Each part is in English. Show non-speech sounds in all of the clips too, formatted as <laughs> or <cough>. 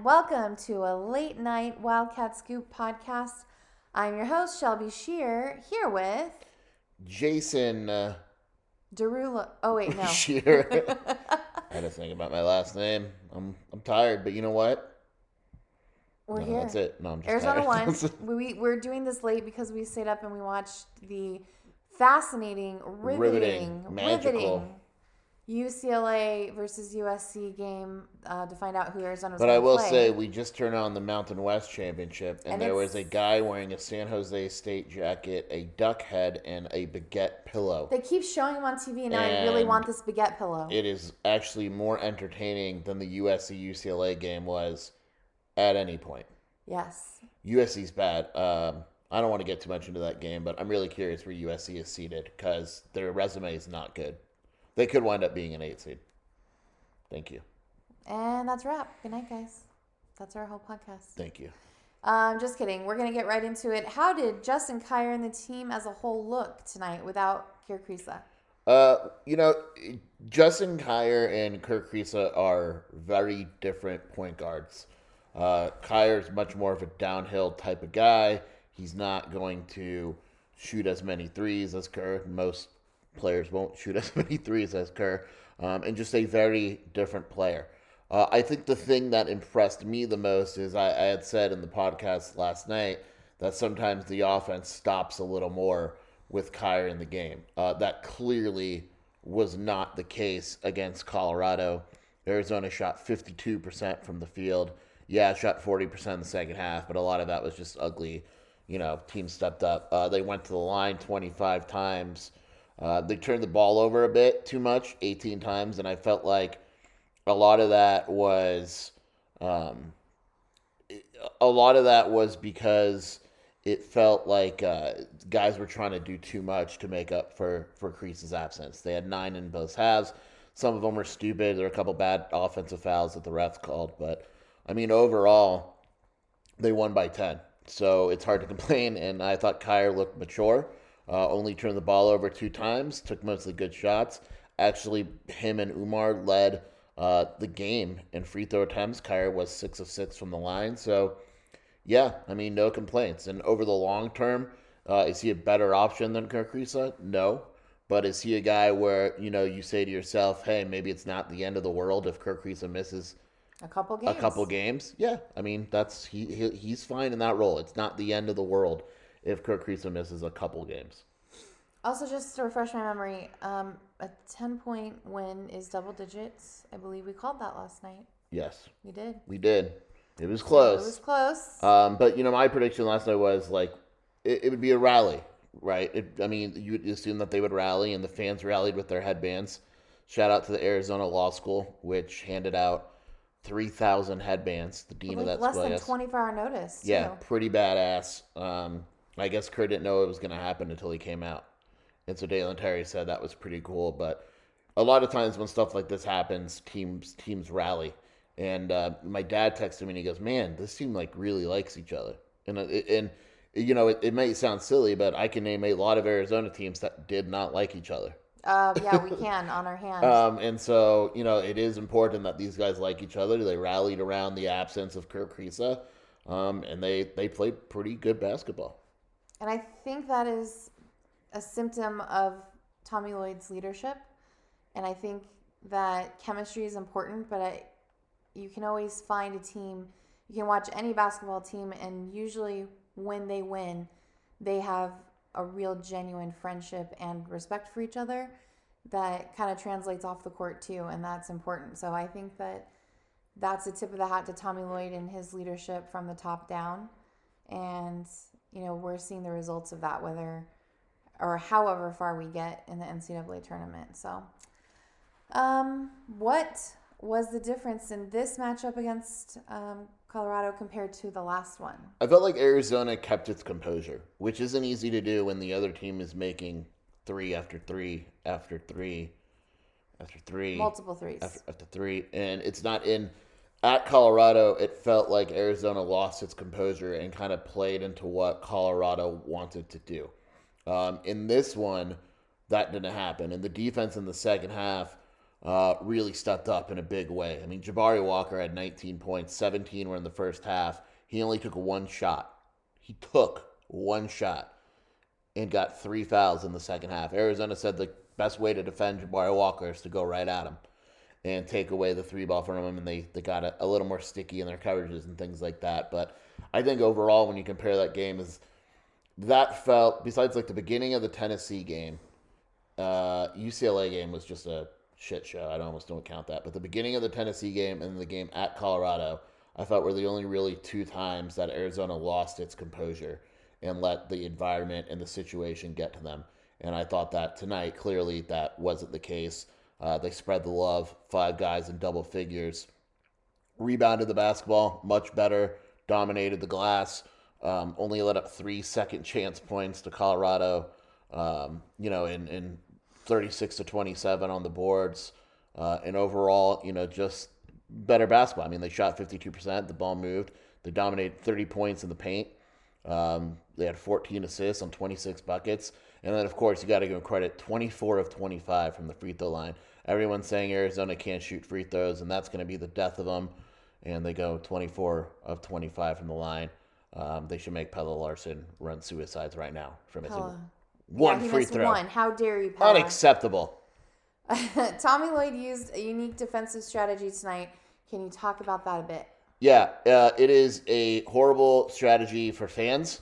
And welcome to a late night Wildcat Scoop podcast. I'm your host, Shelby Shear, here with Jason uh, Derula. Oh, wait, no. <laughs> Shear. <laughs> I had to think about my last name. I'm I'm tired, but you know what? We're No, here. That's it. No, I'm just Arizona tired. <laughs> won. we, we're doing this late because we stayed up and we watched the fascinating, riveting, Riveting, magical. riveting UCLA versus USC game uh, to find out who Arizona was But I will play. say, we just turned on the Mountain West Championship, and, And there was a guy wearing a San Jose State jacket, a duck head, and a baguette pillow. they keep showing him on TV, and now I really want this baguette pillow. It is actually more entertaining than the USC UCLA game was at any point. yes. USC's bad. Um, I don't want to get too much into that game, but I'm really curious where USC is seated because their resume is not good. They could wind up being an eight seed. Thank you. And that's a wrap. Good night, guys. That's our whole podcast. Thank you. Um, just kidding. We're gonna get right into it. How did Justin Kier and the team as a whole look tonight without Kerr Kriisa? Uh, you know, Justin Kier and Kerr Kriisa are very different point guards. Uh, Kier's much more of a downhill type of guy. He's not going to shoot as many threes as Kerr. Most players won't shoot <laughs> as many threes as Kerr, um, and just a very different player. Uh, I think the thing that impressed me the most is I, I had said in the podcast last night that sometimes the offense stops a little more with Kier in the game. Uh, that clearly was not the case against Colorado. Arizona shot 52% from the field. Yeah, shot 40% in the second half, but a lot of that was just ugly. You know, team stepped up. Uh, they went to the line 25 times. Uh, they turned the ball over a bit too much, 18 times, and I felt like a lot of that was um, a lot of that was because it felt like uh, guys were trying to do too much to make up for for Kriisa's absence. They had nine in both halves. Some of them were stupid. There were a couple bad offensive fouls that the refs called, but I mean overall, they won by ten. So it's hard to <laughs> complain. And I thought Kier looked mature. Uh, only turned the ball over two times. Took mostly good shots. Actually, him and Oumar led uh, the game in free throw attempts. Kier was six of six from the line. So yeah, I mean, no complaints. And over the long term, uh, is he a better option than Kerr Kriisa? No. But is he a guy where, you know, you say to yourself, hey, maybe it's not the end of the world if Kerr Kriisa misses A couple games. a couple games? Yeah. I mean, that's he, he he's fine in that role. It's not the end of the world if Kerr Kriisa misses a couple games. Also, just to refresh my memory, um, a ten point win is double digits. I believe we called that last night. Yes, We did. we did. It was close. It was close. Um, but you know, my prediction last night was like it, it would be a rally, right? It, I mean, you would assume that they would rally, and the fans rallied with their headbands. Shout out to the Arizona Law School, which handed out three thousand headbands. The dean With of that less school, I than guess. twenty four hour notice. Yeah, too. pretty badass. Um, I guess Kerr didn't know it was going to happen until he came out, and so Dalen Terry said that was pretty cool. But a lot of times when stuff like this happens, teams teams rally. And uh, my dad texted me and he goes, "Man, this team like really likes each other." And uh, and you know, it, it may sound silly, but I can name a lot of Arizona teams that did not like each other. Uh, yeah, we <laughs> can on our hands. Um, and so, you know, it is important that these guys like each other. They rallied around the absence of Kerr Kriisa, um, and they, they played pretty good basketball. And I think that is a symptom of Tommy Lloyd's leadership. And I think that chemistry is important, but I, you can always find a team. You can watch any basketball team, and usually when they win, they have a real genuine friendship and respect for each other that kind of translates off the court too, and that's important. So I think that that's a tip of the hat to Tommy Lloyd and his leadership from the top down. And, you know, we're seeing the results of that, whether or however far we get in the NCAA tournament. So, um, what was the difference in this matchup against um, Colorado compared to the last one? I felt like Arizona kept its composure, which isn't easy to do when the other team is making three after three after three after three multiple threes after, after three, and it's not in at Colorado. It felt like Arizona lost its composure and kind of played into what Colorado wanted to do. Um, in this one, that didn't happen, and the defense in the second half uh, really stepped up in a big way. I mean, Jabari Walker had 19 points, 17 were in the first half. He only took one shot. He took one shot and got three fouls in the second half. Arizona said the best way to defend Jabari Walker is to go right at him and take away the three ball from him, and they, they got a, a little more sticky in their coverages and things like that. But I think overall, when you compare that game, is that felt besides like the beginning of the Tennessee game, uh, UCLA game was just a shit show. I almost don't count that. But the beginning of the Tennessee game and the game at Colorado, I thought were the only really two times that Arizona lost its composure and let the environment and the situation get to them. And I thought that tonight, clearly, that wasn't the case. Uh, they spread the love, five guys in double figures, rebounded the basketball much better, dominated the glass, um, only let up three second chance points to Colorado, um, you know, in, in 36 to 27 on the boards. Uh, and overall, you know, just better basketball. I mean, they shot 52%, the ball moved, they dominated 30 points in the paint. Um, they had 14 assists on 26 buckets. And then, of course, you got to give them credit 24 of 25 from the free throw line. Everyone's saying Arizona can't shoot free throws, and that's going to be the death of them. And they go 24 of 25 from the line. Um, they should make Pelle Larsson run suicides right now from his one yeah, free throw. One. How dare you, Pelle? Unacceptable. <laughs> Tommy Lloyd used a unique defensive strategy tonight. Can you talk about that a bit? Yeah, uh, it is a horrible strategy for fans,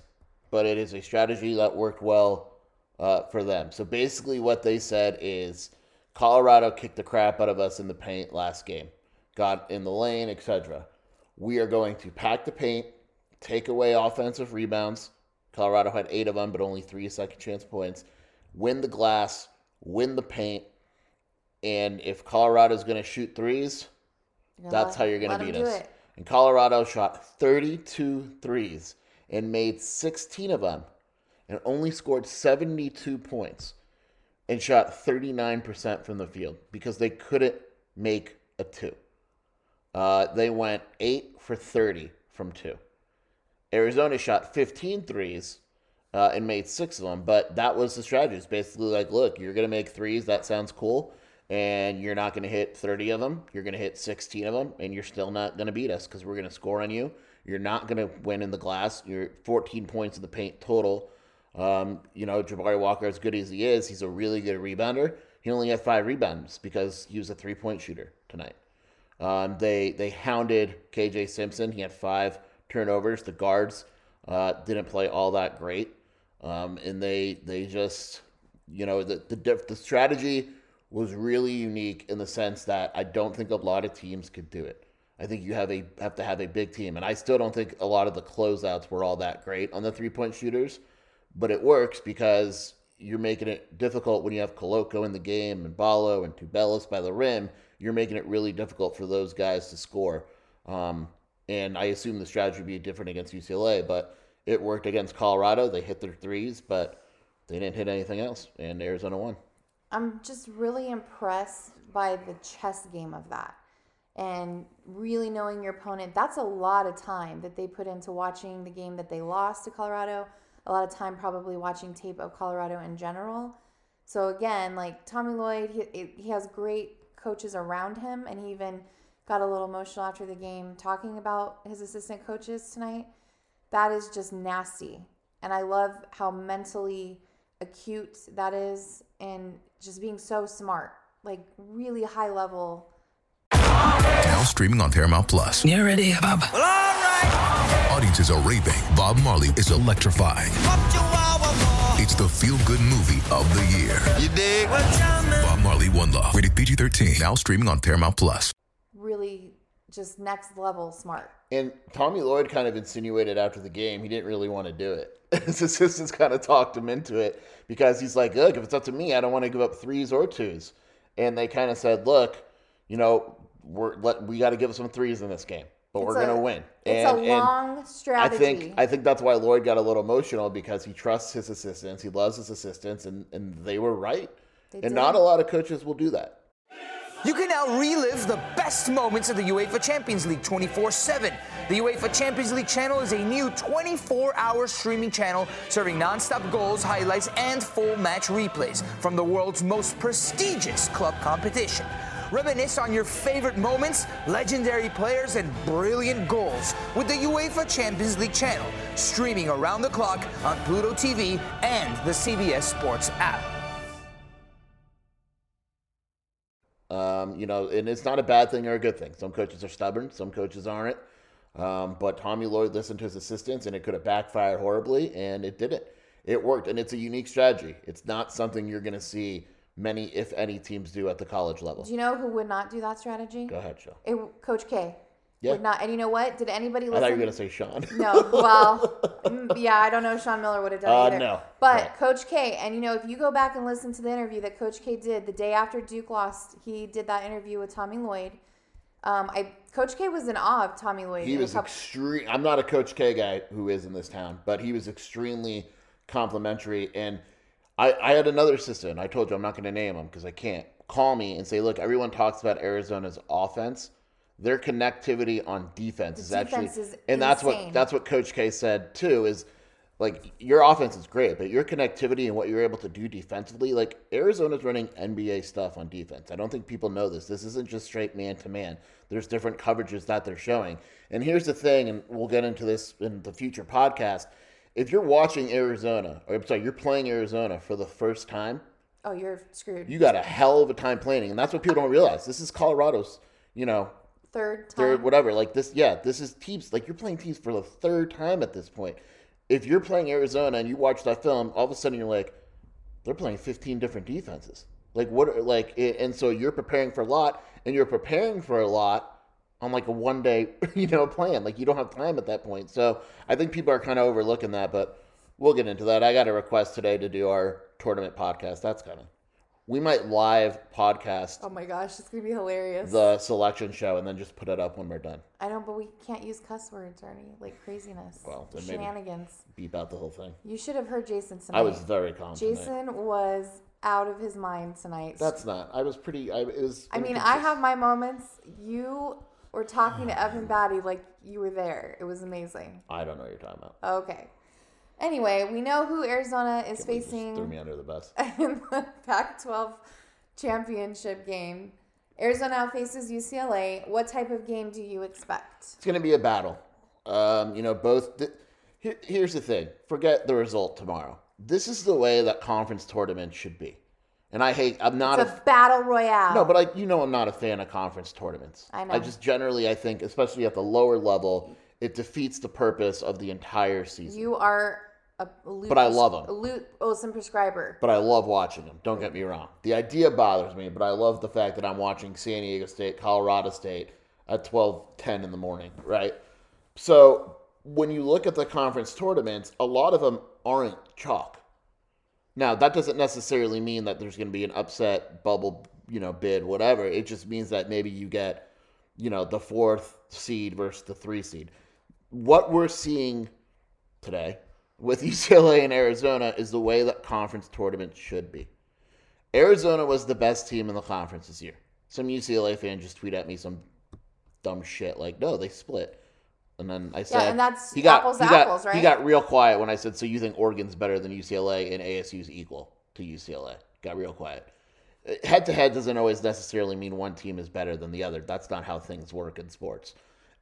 but it is a strategy that worked well uh, for them. So basically, what they said is Colorado kicked the crap out of us in the paint last game, got in the lane, etc. We are going to pack the paint, take away offensive rebounds. Colorado had eight of them, but only three second chance points. Win the glass, win the paint, and if Colorado's going to shoot threes, You that's let- how you're going to beat us. it. And Colorado shot 32 threes and made 16 of them and only scored 72 points and shot 39% from the field because they couldn't make a two. Uh, they went 8 for 30 from two. Arizona shot 15 threes uh, and made six of them, but that was the strategy. It's basically like, look, you're going to make threes. That sounds cool. And you're not going to hit 30 of them. You're going to hit 16 of them, and you're still not going to beat us because we're going to score on you. You're not going to win in the glass. You're 14 points in the paint total. Um, you know, Jabari Walker, as good as he is, he's a really good rebounder. He only had five rebounds because he was a three point shooter tonight. Um, they they hounded KJ Simpson. He had five turnovers. The guards uh, didn't play all that great, um, and they they just you know the the the strategy was really unique in the sense that I don't think a lot of teams could do it. I think you have a have to have a big team, and I still don't think a lot of the closeouts were all that great on the three point shooters, but it works because you're making it difficult when you have Koloko in the game and Ballo and Tubelis by the rim. You're making it really difficult for those guys to score. Um, and I assume the strategy would be different against UCLA, but it worked against Colorado. They hit their threes, but they didn't hit anything else, and Arizona won. I'm just really impressed by the chess game of that. And really knowing your opponent, that's a lot of time that they put into watching the game that they lost to Colorado, a lot of time probably watching tape of Colorado in general. So again, like Tommy Lloyd, he, he has great coaches around him, and he even got a little emotional after the game talking about his assistant coaches tonight. That is just nasty. And I love how mentally acute that is and just being so smart, like really high level. Now streaming on Paramount Plus. You ready, Bob? Well, all right. Audiences are raving. Bob Marley is electrifying. It's the feel good movie of the year. You dig? Well, tell me. Bob Marley One Love. Rated PG 13. Now streaming on Paramount Plus. Really just next level smart. And Tommy Lloyd kind of insinuated after the game he didn't really want to do it. <laughs> His assistants kind of talked him into it because he's like, look, if it's up to me, I don't want to give up threes or twos. And they kind of said, look, you know, we're let we got to give some threes in this game, but we're a- gonna win. It's And- a and long I think I think that's why Lloyd got a little emotional because he trusts his assistants, he loves his assistants, and and they were right. They and did. not a lot of coaches will do that. You can now relive the best moments of the UEFA Champions League 24 7. The UEFA Champions League channel is a new 24 hour streaming channel serving non stop goals, highlights, and full match replays from the world's most prestigious club competition. Reminisce on your favorite moments, legendary players, and brilliant goals with the UEFA Champions League channel, streaming around the clock on Pluto TV and the CBS Sports app. Um, you know, and it's not a bad thing or a good thing. Some coaches are stubborn, some coaches aren't. Um, but Tommy Lloyd listened to his assistants, and it could have backfired horribly, and it didn't. It worked, and it's a unique strategy. It's not something you're going to see many, if any, teams do at the college level. Do you know who would not do that strategy? Go ahead, Joe. It, Coach K. Yeah. Would not. And you know what? Did anybody listen? I thought you were going to say Sean. No, well, <laughs> mm, yeah, I don't know if Sean Miller would have done Uh, it either. no, But no. Coach K, and you know, if you go back and listen to the interview that Coach K did the day after Duke lost, he did that interview with Tommy Lloyd. Um, I Coach K was in awe of Tommy Lloyd. he was couple- extreme. I'm not a Coach K guy who is in this town, but he was extremely complimentary. And I, I had another assistant. I told you I'm not going to name him because I can't. Call me and say, look, everyone talks about Arizona's offense. Their connectivity on defense is actually, is and that's what that's what Coach K said too. Is like your offense is great, but your connectivity and what you're able to do defensively, like Arizona's running NBA stuff on defense. I don't think people know this. This isn't just straight man to man. There's different coverages that they're showing. And here's the thing, and we'll get into this in the future podcast. If you're watching Arizona, or I'm sorry, you're playing Arizona for the first time, oh, you're screwed. you got a hell of a time planning, and that's what people don't realize. This is Colorado's, you know, third time. third, whatever. Like this, yeah, this is teams. Like you're playing teams for the third time at this point. If you're playing Arizona and you watch that film, all of a sudden you're like, they're playing 15 different defenses. Like what? are- Like and so you're preparing for a lot, and you're preparing for a lot on like a one day, <laughs> you know, plan. Like you don't have time at that point. So I think people are kind of overlooking that, but we'll get into that. I got a request today to do our tournament podcast. That's kind of We might live podcast Oh my gosh, it's gonna be hilarious. the selection show and then just put it up when we're done. I know, but we can't use cuss words or any like craziness. Well, then maybe- shenanigans. Beep out the whole thing. You should have heard Jason tonight. I was very calm. tonight. Jason was out of his mind tonight. That's not. I was pretty. I it was. I mean, I have my moments. You were talking to Evan Batty like you were there. It was amazing. I don't know what you're talking about. Okay. Anyway, we know who Arizona is Can't believe you just facing threw me under the bus. <laughs> in the Pac 12 championship game. Arizona now faces UCLA. What type of game do you expect? It's going to be a battle. Um, you know, both. Here, here's the thing. Forget the result tomorrow. This is the way that conference tournaments should be. And I hate. I'm not It's a a battle royale. No, but like you know, I'm not a fan of conference tournaments. I know. I just generally, I think, especially at the lower level, it defeats the purpose of the entire season. you are a, But I love 'em. A Lute Olson prescriber. but I love watching them. Don't get me wrong. The idea bothers me, but I love the fact that I'm watching San Diego State, Colorado State at 12, 10 in the morning, right? So when you look at the conference tournaments, a lot of them aren't chalk. Now, that doesn't necessarily mean that there's going to be an upset bubble, you know, bid, whatever. It just means that maybe you get, you know, the fourth seed versus the three seed. What we're seeing today with <laughs> UCLA and Arizona is the way that conference tournaments should be. Arizona was the best team in the conference this year. Some UCLA fan just tweet at me some dumb shit like, "No, they split." And then I said, yeah, and that's he got, apples he to got, apples, right? He got real quiet when I said, "So you think Oregon's better than UCLA and ASU's equal to UCLA?" Got real quiet. Head to head doesn't always necessarily mean one team is better than the other. That's not how things work in sports.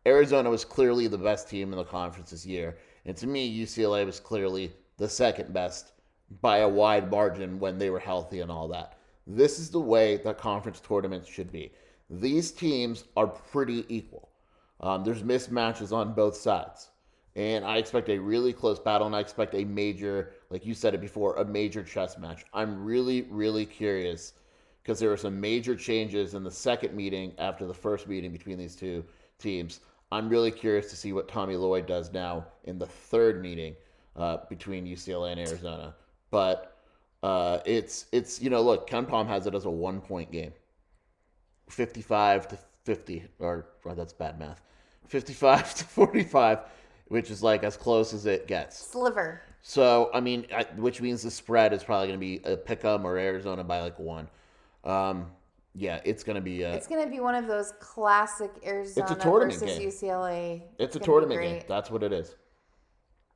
Arizona was clearly the best team in the conference this year, and to me, UCLA was clearly the second best by a wide margin when they were healthy and all that. This is the way that conference tournaments should be. These teams are pretty equal. Um, there's mismatches on both sides. And I expect a really close battle, and I expect a major, like you said it before, a major chess match. I'm really, really curious because there were some major changes in the second meeting after the first meeting between these two teams. I'm really curious to see what Tommy Lloyd does now in the third meeting uh, between UCLA and Arizona. But uh, it's it's you know look, KenPom has it as a one point game, 55 to 50, or, or that's bad math, 55 <laughs> to 45, which is like as close as it gets. Sliver. So, I mean, I, which means the spread is probably going to be a pick 'em or Arizona by like one. Um, yeah, it's going to be a, It's going to be one of those classic Arizona tournament versus game. UCLA. it's a tournament game. That's what it is.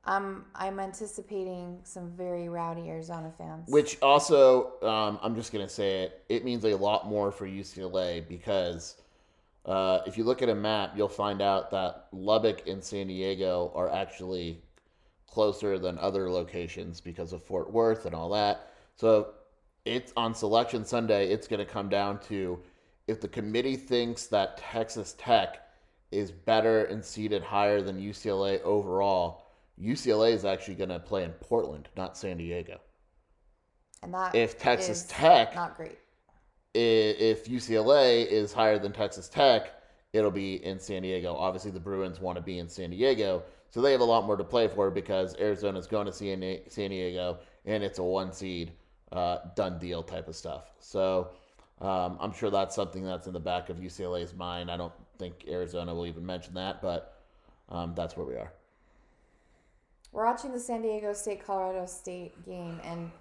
I'm I'm anticipating some very rowdy Arizona fans. Which also, um, I'm just going to say it, it means a lot more for UCLA because uh, if you look at a map, you'll find out that Lubbock and San Diego are actually closer than other locations because of Fort Worth and all that. So it's on Selection Sunday, it's going to come down to if the committee thinks that Texas Tech is better and seated higher than UCLA overall, UCLA is actually going to play in Portland, not San Diego. and that if Texas is Tech- not great. If UCLA is higher than Texas Tech, it'll be in San Diego. Obviously, the Bruins want to be in San Diego, so they have a lot more to play for because Arizona's going to San Diego, and it's a one seed, uh, done deal type of stuff. So um, I'm sure that's something that's in the back of UCLA's mind. I don't think Arizona will even mention that, but um, that's where we are. We're watching the San Diego State Colorado State game, and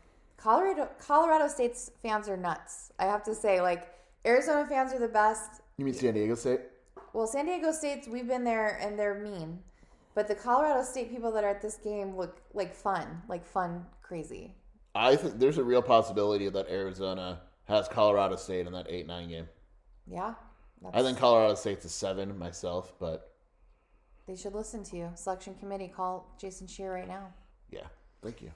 Colorado Colorado State's fans are nuts. I have to say, like Arizona fans are the best. You mean San Diego State? Well, San Diego State's we've been there and they're mean, but the Colorado State people that are at this game look like fun, like fun, crazy. I think there's a real possibility that Arizona has Colorado State in that eight nine game. Yeah, I think Colorado State's a seven myself, but they should listen to you. Selection committee, call Jason Shear right now. yeah, thank you.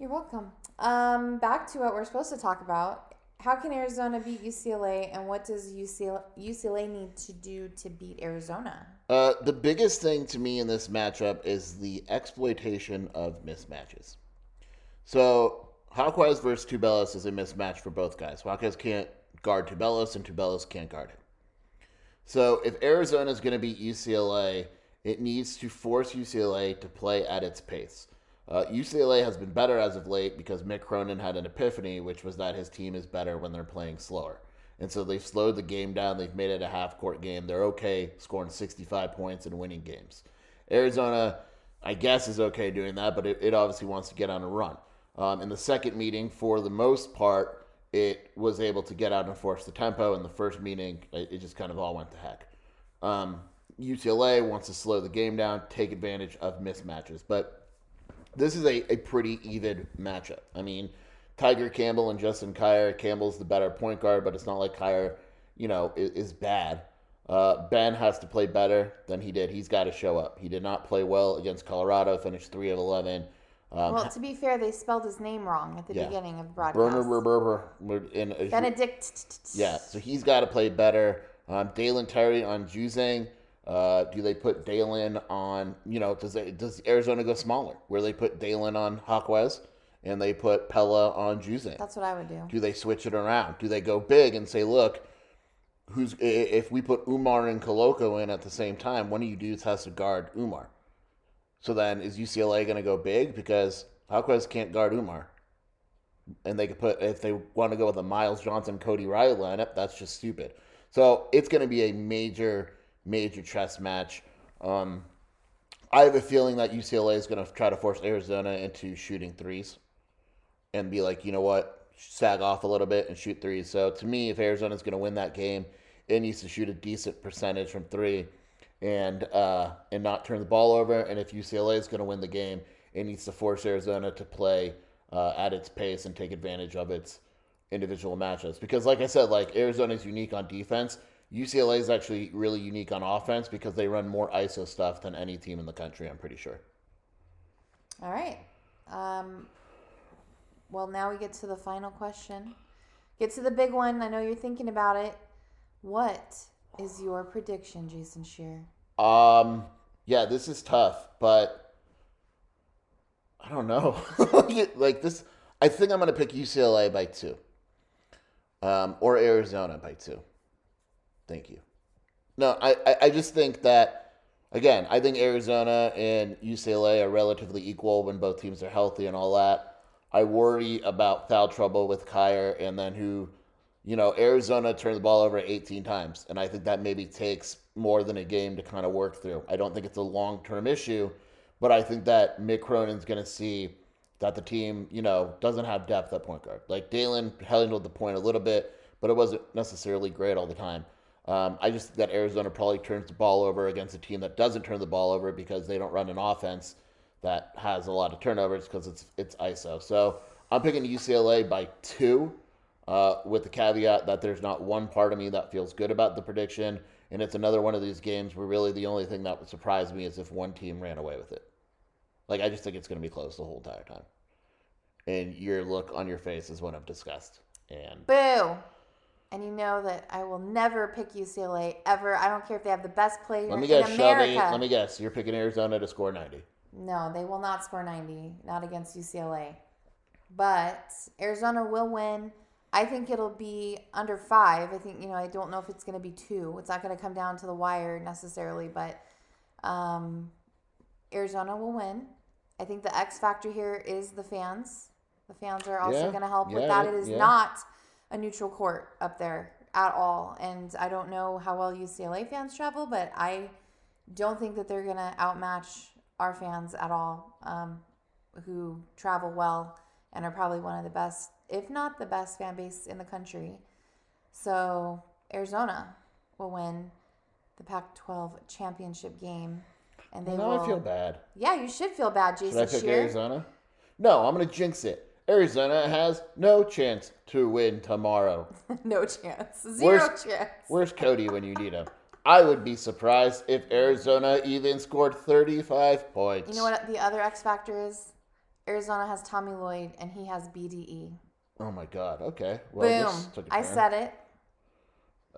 You're welcome. Um, back to what we're supposed to talk about. How can Arizona beat UCLA, and what does UCLA, UCLA need to do to beat Arizona? Uh, the biggest thing to me in this matchup is the exploitation of mismatches. So Jaquez versus Tubelis is a mismatch for both guys. Jaquez can't guard Tubelis, and Tubelis can't guard him. So if Arizona is going to beat UCLA, it needs to force UCLA to play at its pace. Uh, UCLA has been better as of late because Mick Cronin had an epiphany, which was that his team is better when they're playing slower. And so they've slowed the game down. They've made it a half court game. They're okay scoring 65 points and winning games. Arizona, I guess, is okay doing that, but it, it obviously wants to get on a run. Um, in the second meeting, for the most part, it was able to get out and force the tempo. In the first meeting, it, it just kind of all went to heck. Um, UCLA wants to slow the game down, take advantage of mismatches. But this is a, a pretty even matchup. I mean, Tyger Campbell and Justin Kier. Campbell's the better point guard, but it's not like Kier, you know, is, is bad. Uh, ben has to play better than he did. He's got to show up. He did not play well against Colorado. Finished three of eleven. Um, Well, to be fair, they spelled his name wrong at the Yeah. beginning of the broadcast. Burner, Burner, Burner, in a- Benedict. Yeah, so he's got to play better. Um, Dalen Terry on Juzang. Uh, do they put Dalen on? You know, does they, does Arizona go smaller, where they put Dalen on Jaquez and they put Pelle on Juzang? That's what I would do. Do they switch it around? Do they go big and say, look, who's if we put Oumar and Koloko in at the same time, one of you dudes has to guard Oumar. So then, is UCLA going to go big because Jaquez can't guard Oumar? And they could put if they want to go with a Myles Johnson, Cody Riley lineup, that's just stupid. So it's going to be a major, major chess match. Um, I have a feeling that UCLA is going to try to force Arizona into shooting threes and be like, you know what, sag off a little bit and shoot threes. So to me, if Arizona is going to win that game, it needs to shoot a decent percentage from three and uh, and not turn the ball over. And if UCLA is going to win the game, it needs to force Arizona to play uh, at its pace and take advantage of its individual matchups. Because, like I said, like Arizona is unique on defense. UCLA is actually really unique on offense because they run more ISO stuff than any team in the country. I'm pretty sure. All right. Um, well, now we get to the final question. Get to the big one. I know you're thinking about it. What is your prediction, Jason Shear? Um, yeah, this is tough, but I don't know. <laughs> like this, I think I'm gonna pick UCLA by two, um, or Arizona by two. Thank you. No, I, I, just think that again, I think Arizona and UCLA are relatively equal when both teams are healthy and all that. I worry about foul trouble with Kier and then who you know, Arizona turned the ball over 18 times, and I think that maybe takes more than a game to kind of work through. I don't think it's a long term issue, but I think that Mick Cronin's going to see that the team, you know, doesn't have depth at point guard. Like Dalen handled the point a little bit, but it wasn't necessarily great all the time. Um, I just think that Arizona probably turns the ball over against a team that doesn't turn the ball over because they don't run an offense that has a lot of turnovers because it's it's ISO. So I'm picking UCLA by two, uh, with the caveat that there's not one part of me that feels good about the prediction, and it's another one of these games where really the only thing that would surprise me is if one team ran away with it. Like I just think it's going to be close the whole entire time, and your look on your face is one I'm disgust. And Boo! And you know that I will never pick UCLA ever. I don't care if they have the best player let me in guess, America. Shelby. Let me guess. You're picking Arizona to score 90. No, they will not score 90, not against UCLA. But Arizona will win. I think it'll be under five. I think, you know, I don't know if it's going to be two. It's not going to come down to the wire necessarily, but um, Arizona will win. I think the X factor here is the fans. The fans are also Yeah, going to help with that. It is yeah. not a neutral court up there at all. And I don't know how well UCLA fans travel, but I don't think that they're going to outmatch our fans at all, um, who travel well and are probably one of the best, if not the best fan base in the country. So Arizona will win the Pac-12 championship game, and they now will. I feel bad. Yeah, you should feel bad, Should Jason I pick. Arizona? No, I'm going to jinx it. Arizona has no chance to win tomorrow. <laughs> no chance. Zero Where's- chance. Where's Cody when you need him? I would be surprised if Arizona even scored 35 points. You know what the other X factor is? Arizona has Tommy Lloyd, and he has BDE. Oh my God. Okay. Well, Boom. this took a I turn. said it.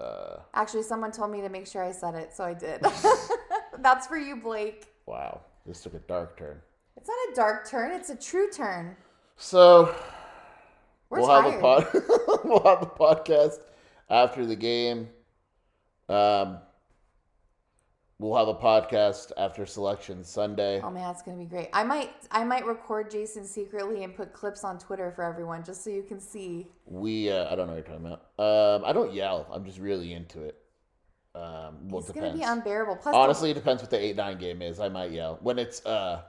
Uh, Actually, someone told me to make sure I said it, so I did. <laughs> <laughs> That's for you, Blake. wow. This took a dark turn. It's not a dark turn, it's a true turn. So We're we'll tired. have a pod. <laughs> we'll have the podcast after the game. Um, we'll have a podcast after selection Sunday. Oh man, it's gonna be great. I might I might record Jason secretly and put clips on Twitter for everyone just so you can see. We uh, I don't know what you're talking about. Um, I don't yell. I'm just really into it. Um, well, It's it gonna be unbearable. Plus, Honestly, it depends what the eight nine game is. I might yell when it's uh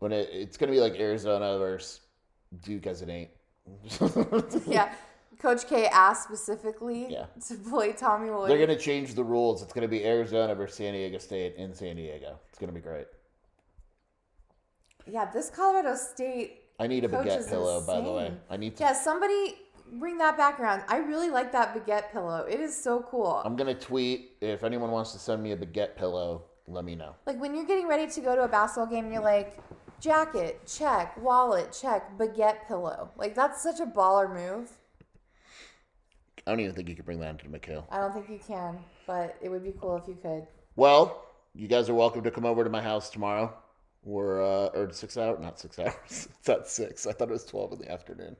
when it, it's gonna be like Arizona versus Duke as it ain't. yeah. Coach K asked specifically Yeah. to play Tommy Lloyd. They're gonna change the rules. It's gonna be Arizona versus San Diego State in San Diego. It's gonna be great. yeah, this Colorado State. I need a baguette pillow, by the way. I need to. Yeah, somebody bring that back around. I really like that baguette pillow. It is so cool. I'm gonna tweet if anyone wants to send me a baguette pillow. Let me know. Like when you're getting ready to go to a basketball game, and you're like, jacket, check, wallet, check, baguette pillow. Like that's such a baller move. I don't even think you could bring that into the McKale. I don't think you can, but it would be cool if you could. Well, you guys are welcome to come over to my house tomorrow. We're uh, or six hours, not six <laughs> hours. it's at six. I thought it was twelve in the afternoon.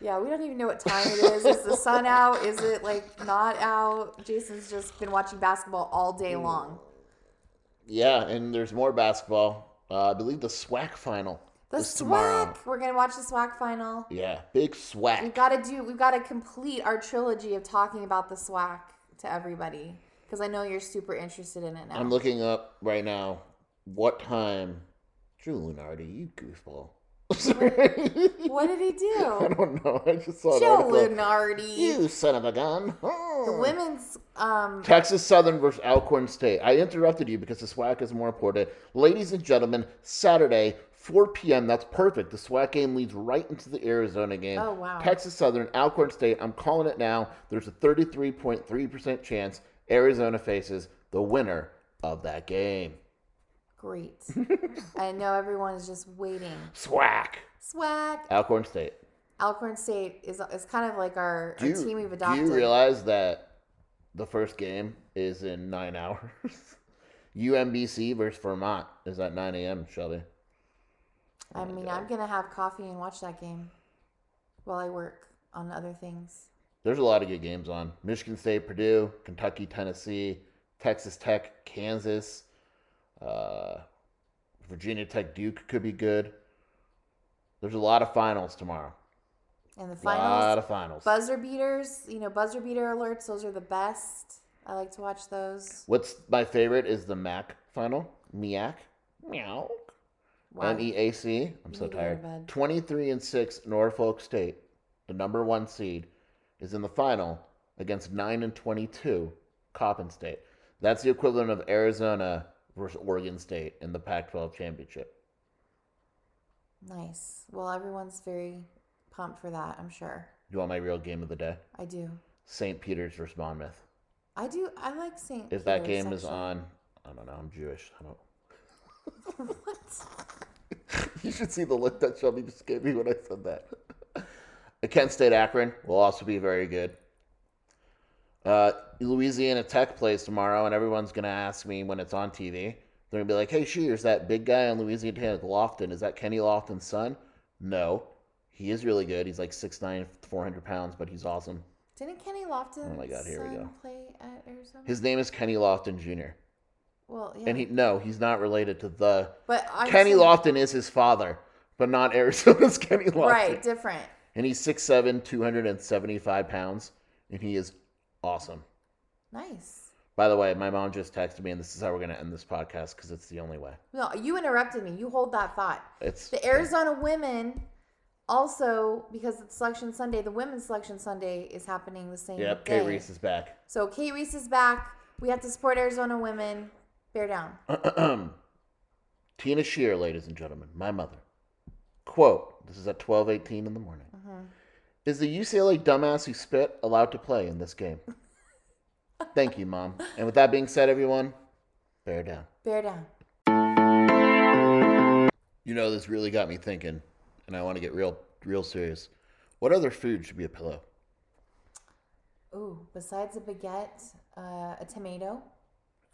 Yeah, we don't even know what time it is. Is the sun out? Is it like not out? Jason's just been watching basketball all day long. Yeah, and there's more basketball. Uh, I believe the SWAC final The is tomorrow. SWAC. We're gonna watch the SWAC final. Yeah, big SWAC. We've got to do. We've got to complete our trilogy of talking about the SWAC to everybody because I know you're super interested in it now. I'm looking up right now what time. Drew Lunardi, you goofball. what did he do? <laughs> I don't know. I just saw Joe. Lunardi. You son of a gun. <laughs> The women's um Texas Southern versus Alcorn State. I interrupted you because the SWAC is more important. Ladies and gentlemen, Saturday, 4 p.m. That's perfect. The SWAC game leads right into the Arizona game. Oh, wow. Texas Southern, Alcorn State. I'm calling it now. There's a 33.3% chance Arizona faces the winner of that game. great. <laughs> I know everyone is just waiting. SWAC. SWAC. Alcorn State. Alcorn State is is kind of like our, our you, team we've adopted. do you realize that the first game is in nine <laughs> hours? UMBC versus Vermont is at 9 a.m., Shelby. I mean, I'm gonna have coffee and watch that game while I work on other things. There's a lot of good games on. Michigan State, Purdue, Kentucky, Tennessee, Texas Tech, Kansas, uh, Virginia Tech, Duke could be good. There's a lot of finals tomorrow. And the A finals, lot of finals. buzzer beaters, you know, buzzer beater alerts, those are the best. I like to watch those. What's my favorite is the MAC final. MEAC. Meow. Wow. M E A C. I'm so need to go tired. 23 and 6 Norfolk State, the number 1 seed, is in the final against 9 and 22 Coppin State. That's the equivalent of Arizona versus Oregon State in the Pac-12 championship. Nice. Well, everyone's very pumped for that, I'm sure. You want my real game of the day? I do. St. Peter's versus Monmouth. I do. I like St. If that game is actually. on, I don't know. I'm Jewish. I don't. <laughs> <laughs> what? You should see the look that Shelby just gave me when I said that. Kent State Akron will also be very good. Uh, Louisiana Tech plays tomorrow, and everyone's going to ask me when it's on TV. They're going to be like, hey, Shears, that big guy on Louisiana Tech, Lofton, is that Kenny Lofton's son? No. He is really good. He's like 6'9, 400 pounds, but he's awesome. Didn't Kenny Lofton Oh my God, here we go. play at Arizona? His name is Kenny Lofton Jr. well, yeah. And he, no, he's not related to the. but Kenny Lofton is his father, but not Arizona's <laughs> Kenny Lofton. Right, different. And he's 6'7, 275 pounds, and he is awesome. Nice. By the way, my mom just texted me, and this is how we're going to end this podcast because it's the only way. No, you interrupted me. You hold that thought. It's The Arizona women also, because it's Selection Sunday, the women's Selection Sunday is happening the same Yep, day. Cate Reese is back. So Cate Reese is back. We have to support Arizona women. Bear down. <clears throat> Tina Shear, ladies and gentlemen, my mother. Quote, this is at 12:18 in the morning. Mm-hmm. Is the UCLA dumbass who spit allowed to play in this game? <laughs> Thank you, mom. And with that being said, everyone, bear down. Bear down. You know, this really got me thinking, and I want to get real, real serious. What other food should be a pillow? Ooh, besides a baguette, uh, a tomato.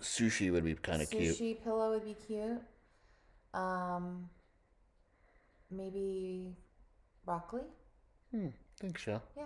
Sushi would be kind of cute. Sushi pillow would be cute. Um, maybe broccoli. Hmm, think so. Yeah.